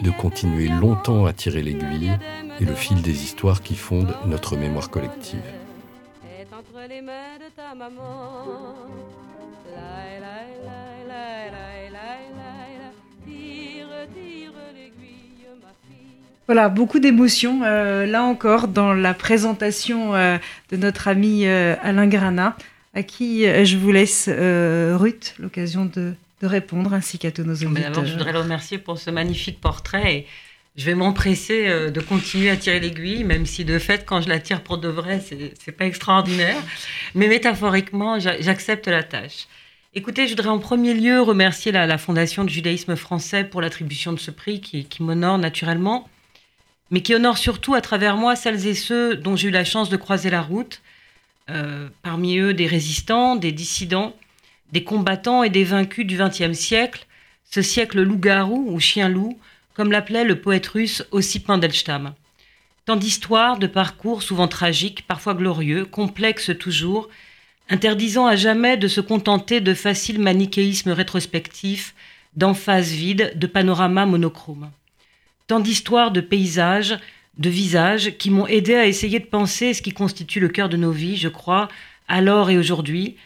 de continuer longtemps à tirer l'aiguille et le fil des histoires qui fondent notre mémoire collective. Voilà, beaucoup d'émotions, euh, là encore, dans la présentation euh, de notre ami euh, Alain Grana, à qui je vous laisse, Ruth, l'occasion de, de, répondre, ainsi qu'à tous nos auditeurs. D'abord, je voudrais le remercier pour ce magnifique portrait. Et je vais m'empresser euh, de continuer à tirer l'aiguille, même si de fait, quand je la tire pour de vrai, c'est pas extraordinaire. Mais métaphoriquement, j'accepte la tâche. Écoutez, je voudrais en premier lieu remercier la, Fondation du judaïsme français pour l'attribution de ce prix qui, m'honore naturellement, mais qui honore surtout à travers moi celles et ceux dont j'ai eu la chance de croiser la route, euh, parmi eux des résistants, des dissidents, des combattants et des vaincus du XXe siècle, ce siècle loup-garou ou chien-loup, comme l'appelait le poète russe Ossip Mandelstam. Tant d'histoires, de parcours souvent tragiques, parfois glorieux, complexes toujours, interdisant à jamais de se contenter de faciles manichéismes rétrospectifs, d'emphases vides, de panoramas monochromes. Tant d'histoires de paysages, de visages qui m'ont aidé à essayer de penser ce qui constitue le cœur de nos vies, je crois, alors et aujourd'hui,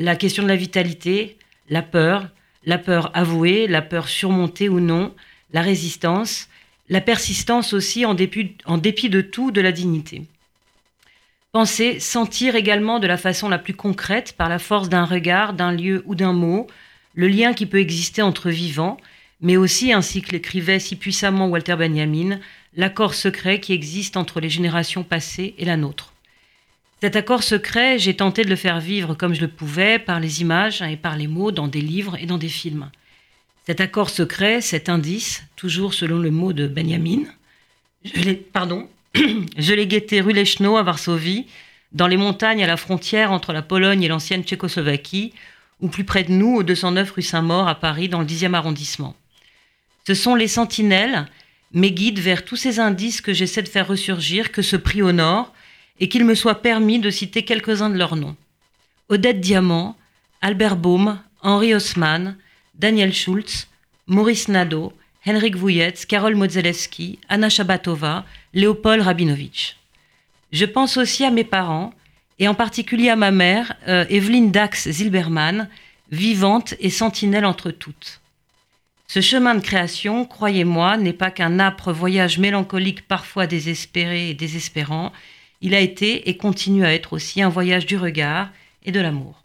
la question de la vitalité, la peur, la peur avouée, la peur surmontée ou non, la résistance, la persistance aussi en dépit, de tout, de la dignité. Penser, sentir également de la façon la plus concrète, par la force d'un regard, d'un lieu ou d'un mot, le lien qui peut exister entre vivants, mais aussi, ainsi que l'écrivait si puissamment Walter Benjamin, l'accord secret qui existe entre les générations passées et la nôtre. Cet accord secret, j'ai tenté de le faire vivre comme je le pouvais, par les images et par les mots, dans des livres et dans des films. Cet accord secret, cet indice, toujours selon le mot de Benjamin, je l'ai, pardon, je l'ai guetté rue Lechno à Varsovie, dans les montagnes à la frontière entre la Pologne et l'ancienne Tchécoslovaquie, ou plus près de nous, au 209 rue Saint-Maur à Paris, dans le 10e arrondissement. Ce sont les sentinelles, mes guides vers tous ces indices que j'essaie de faire ressurgir, que ce prix honore, et qu'il me soit permis de citer quelques-uns de leurs noms. Odette Diamant, Albert Baum, Henri Haussmann, Daniel Schulz, Maurice Nadeau, Henrik Vujec, Karol Modzelewski, Anna Shabatova, Léopold Rabinovitch. Je pense aussi à mes parents, et en particulier à ma mère, euh, Evelyne Dax-Zilberman, vivante et sentinelle entre toutes. Ce chemin de création, croyez-moi, n'est pas qu'un âpre voyage mélancolique parfois désespéré et désespérant, il a été et continue à être aussi un voyage du regard et de l'amour.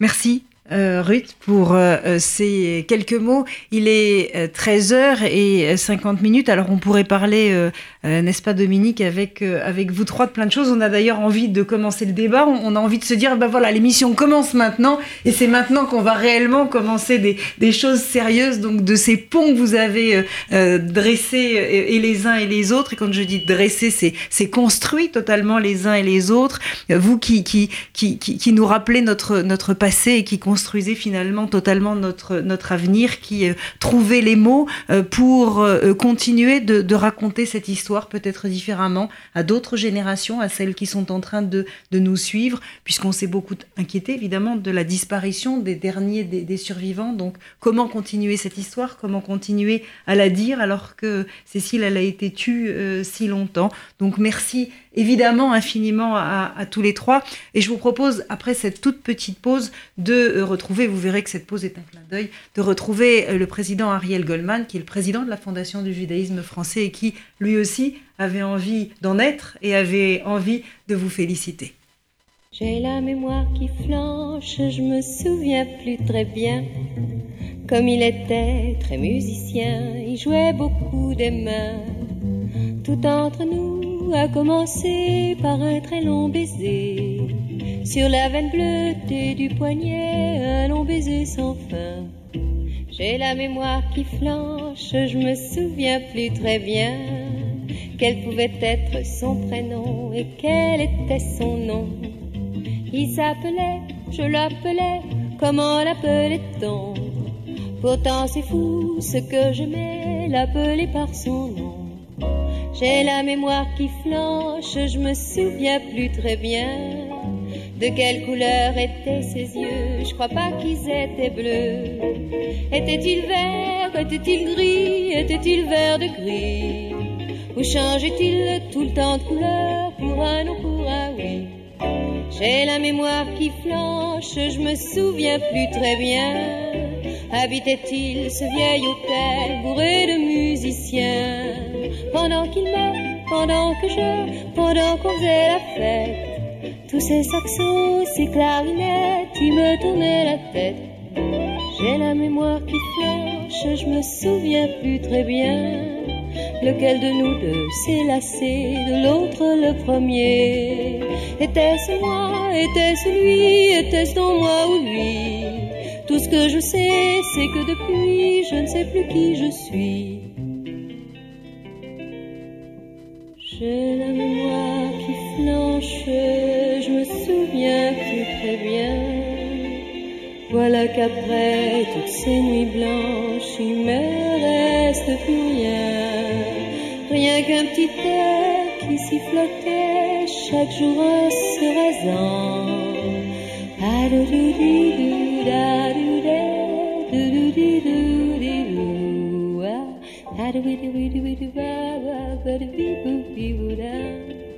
Merci euh, Ruth, pour euh, euh, ces quelques mots. Il est 13h et 50 minutes, alors on pourrait parler, n'est-ce pas Dominique, avec, avec vous trois de plein de choses. On a d'ailleurs envie de commencer le débat, on, a envie de se dire, ben voilà, l'émission commence maintenant, et c'est maintenant qu'on va réellement commencer des, choses sérieuses, donc de ces ponts que vous avez dressés et, les uns et les autres, et quand je dis dressés, c'est construit totalement les uns et les autres, vous qui, nous rappelez notre passé et qui construisait finalement totalement notre, notre avenir, qui euh, trouvait les mots euh, pour euh, continuer de, raconter cette histoire peut-être différemment à d'autres générations, à celles qui sont en train de, de nous suivre, puisqu'on s'est beaucoup inquiété évidemment de la disparition des derniers des, survivants. Donc comment continuer cette histoire, comment continuer à la dire alors que Cécile, elle a été tue si longtemps? Donc merci évidemment infiniment à, tous les trois. Et je vous propose, après cette toute petite pause, de euh, retrouver, vous verrez que cette pause est un clin d'œil, de retrouver euh, le président Ariel Goldman, qui est le président de la Fondation du judaïsme français et qui, lui aussi, avait envie d'en être et avait envie de vous féliciter. J'ai la mémoire qui flanche, je me souviens plus très bien. Comme il était très musicien, il jouait beaucoup des mains. Tout entre nous, a commencé par un très long baiser. Sur la veine bleutée du poignet, un long baiser sans fin. J'ai la mémoire qui flanche, je me souviens plus très bien. Quel pouvait être son prénom et quel était son nom. Il s'appelait, je l'appelais, comment l'appelait-on? Pourtant c'est fou ce que mets, l'appeler par son nom. J'ai la mémoire qui flanche, je me souviens plus très bien de quelle couleur étaient ses yeux? Je crois pas qu'ils étaient bleus. Était-il vert, était-il gris, était-il vert de gris? Ou changeait-il tout le temps de couleur pour un ou pour un? Oui J'ai la mémoire qui flanche, je me souviens plus très bien. Habitait-il ce vieil hôtel bourré de musiciens? Pendant qu'il meurt, pendant que je, pendant qu'on faisait la fête. Tous ces saxos, ces clarinettes, ils me tournaient la tête. J'ai la mémoire qui flanche, je me souviens plus très bien. Lequel de nous deux s'est lassé de l'autre le premier Était-ce moi Était-ce lui Était-ce dans moi ou lui? Tout ce que je sais, c'est que depuis, je ne sais plus qui je suis. Voilà qu'après toutes ces nuits blanches, il me reste plus rien. Rien qu'un petit air qui s'y flottait chaque jour en se rasant.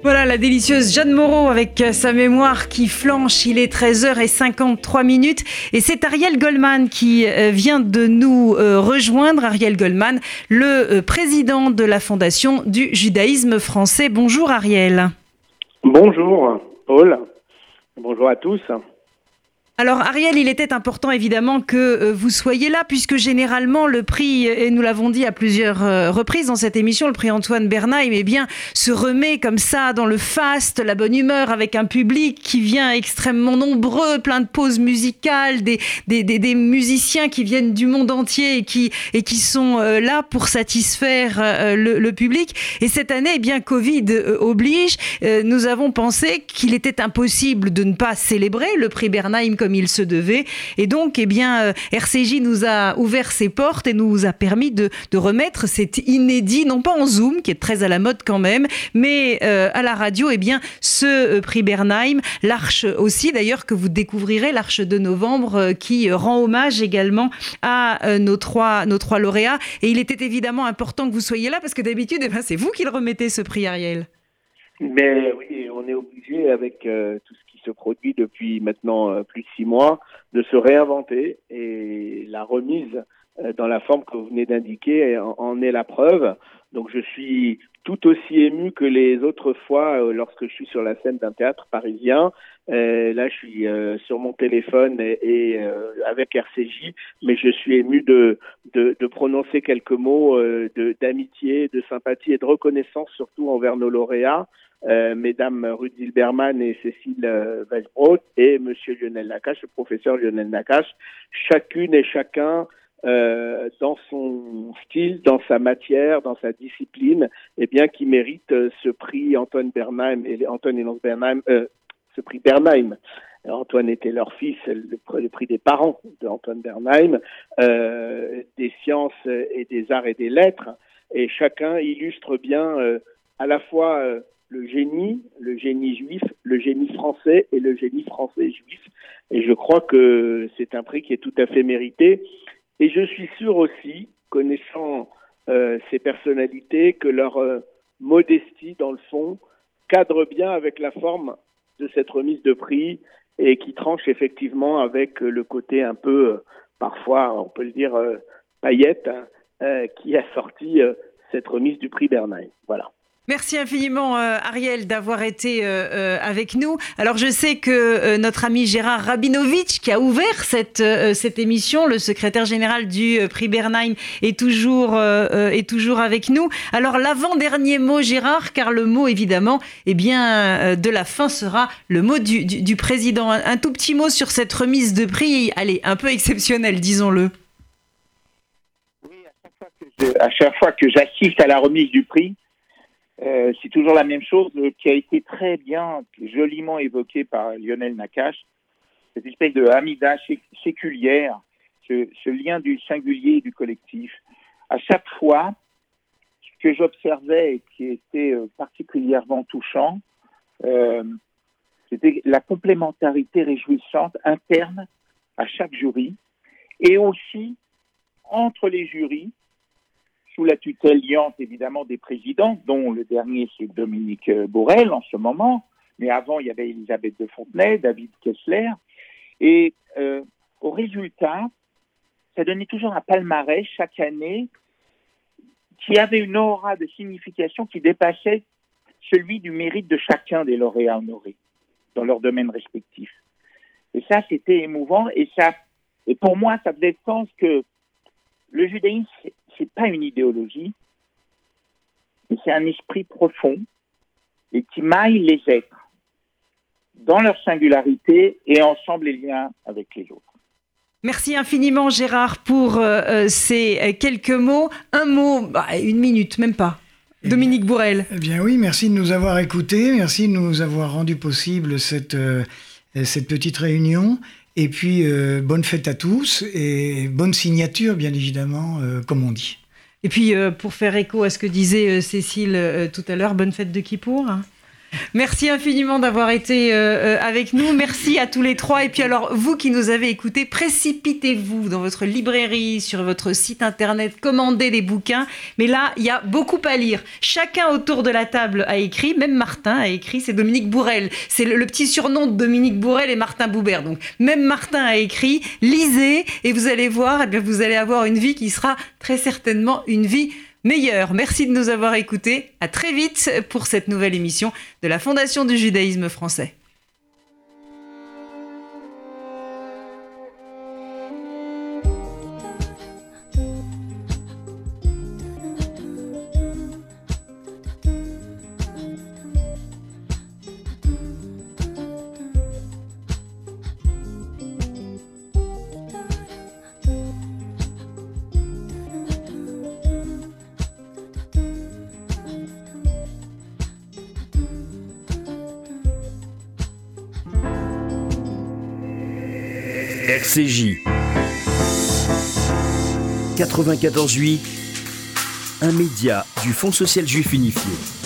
Voilà la délicieuse Jeanne Moreau avec sa mémoire qui flanche. Il est 13h53 minutes et c'est Ariel Goldman qui euh, vient de nous euh, rejoindre. Ariel Goldman, le euh, président de la Fondation du judaïsme français. Bonjour Ariel. Bonjour, Paul. Bonjour à tous. Alors Ariel, il était important évidemment que euh, vous soyez là, puisque généralement le prix, et nous l'avons dit à plusieurs euh, reprises dans cette émission, le prix Antoine Bernheim, eh bien, se remet comme ça dans le faste, la bonne humeur, avec un public qui vient extrêmement nombreux, plein de pauses musicales, des, musiciens qui viennent du monde entier et qui, et qui sont euh, là pour satisfaire le, le, public. Et cette année, eh bien, Covid oblige, nous avons pensé qu'il était impossible de ne pas célébrer le prix Bernheim comme il se devait. Et donc, eh bien, euh, RCJ nous a ouvert ses portes et nous a permis de, remettre cet inédit, non pas en Zoom, qui est très à la mode quand même, mais euh, à la radio, eh bien, ce euh, prix Bernheim, l'Arche aussi, d'ailleurs, que vous découvrirez, l'Arche de novembre, qui rend hommage également à nos, trois, nos trois lauréats. Et il était évidemment important que vous soyez là, parce que d'habitude, eh ben, c'est vous qui le remettez, ce prix, Ariel. Mais oui, on est obligé avec tout se produit depuis maintenant euh, plus de six mois, de se réinventer et la remise euh, dans la forme que vous venez d'indiquer en est la preuve. Donc je suis tout aussi ému que les autres fois euh, lorsque je suis sur la scène d'un théâtre parisien. là, je suis sur mon téléphone et, avec RCJ, mais je suis ému de, de, de prononcer quelques mots d'amitié, de, sympathie et de reconnaissance, surtout envers nos lauréats. Euh, mesdames Ruth Zilberman et Cécile euh, et Monsieur Lionel Nakache, le professeur Lionel Nakache, chacune et chacun euh, dans son style, dans sa matière, dans sa discipline, eh bien qui mérite euh, ce prix Antoine Bernheim et Antoine et Bernheim, euh, ce prix Bernheim. Antoine était leur fils, le, le prix des parents d'Antoine Bernheim, des sciences et des arts et des lettres, et chacun illustre bien à la fois le génie, le génie juif, le génie français et le génie français juif. Et je crois que c'est un prix qui est tout à fait mérité. Et je suis sûr aussi, connaissant euh, ces personnalités, que leur euh, modestie, dans le fond, cadre bien avec la forme de cette remise de prix et qui tranche effectivement avec le côté un peu, euh, parfois, on peut le dire, paillette, hein, qui a sorti cette remise du prix Bernheim. Voilà. Merci infiniment euh, Ariel d'avoir été euh, euh, avec nous. Alors je sais que notre ami Gérard Rabinovitch qui a ouvert cette, cette émission, le secrétaire général du prix Bernheim, est toujours, est toujours avec nous. Alors l'avant-dernier mot Gérard, car le mot évidemment eh bien, de la fin sera le mot du, du, président. Un, tout petit mot sur cette remise de prix, allez, un peu exceptionnelle, disons-le. Oui, à chaque fois que j'assiste à la remise du prix, euh, c'est toujours la même chose euh, qui a été très bien, joliment évoquée par Lionel Nakache, cette espèce de amida séculière, ce, lien du singulier et du collectif. À chaque fois, ce que j'observais et qui était euh, particulièrement touchant, c'était la complémentarité réjouissante interne à chaque jury et aussi entre les jurys la tutelle liante évidemment des présidents, dont le dernier c'est Dominique euh, Borel en ce moment, mais avant il y avait Elisabeth de Fontenay, David Kessler, et euh, au résultat, ça donnait toujours un palmarès chaque année qui avait une aura de signification qui dépassait celui du mérite de chacun des lauréats honorés dans leur domaine respectif. Et ça, c'était émouvant. Et ça, et pour moi, ça faisait sens que le judaïsme, c'est pas une idéologie, mais c'est un esprit profond et qui maille les êtres dans leur singularité et ensemble les liens avec les autres. Merci infiniment Gérard pour euh, euh, ces quelques mots. Un mot, bah, une minute, même pas. Dominique Bourrel. Eh bien oui, merci de nous avoir écoutés, merci de nous avoir rendu possible cette, euh, cette petite réunion. Et puis, euh, bonne fête à tous et bonne signature, bien évidemment, euh, comme on dit. Et puis, euh, pour faire écho à ce que disait Cécile tout à l'heure, bonne fête de Kippour. Merci infiniment d'avoir été euh, euh, avec nous. Merci à tous les trois. Et puis alors, vous qui nous avez écoutés, précipitez-vous dans votre librairie, sur votre site internet, commandez des bouquins. Mais là, il y a beaucoup à lire. Chacun autour de la table a écrit, même Martin a écrit, c'est Dominique Bourrel. C'est le, petit surnom de Dominique Bourrel et Martin Boubert. Donc, même Martin a écrit, lisez et vous allez voir, eh bien, vous allez avoir une vie qui sera très certainement une vie meilleur. Merci de nous avoir écoutés. À très vite pour cette nouvelle émission de la Fondation du judaïsme français. 94.8 Un média du Fonds social juif unifié.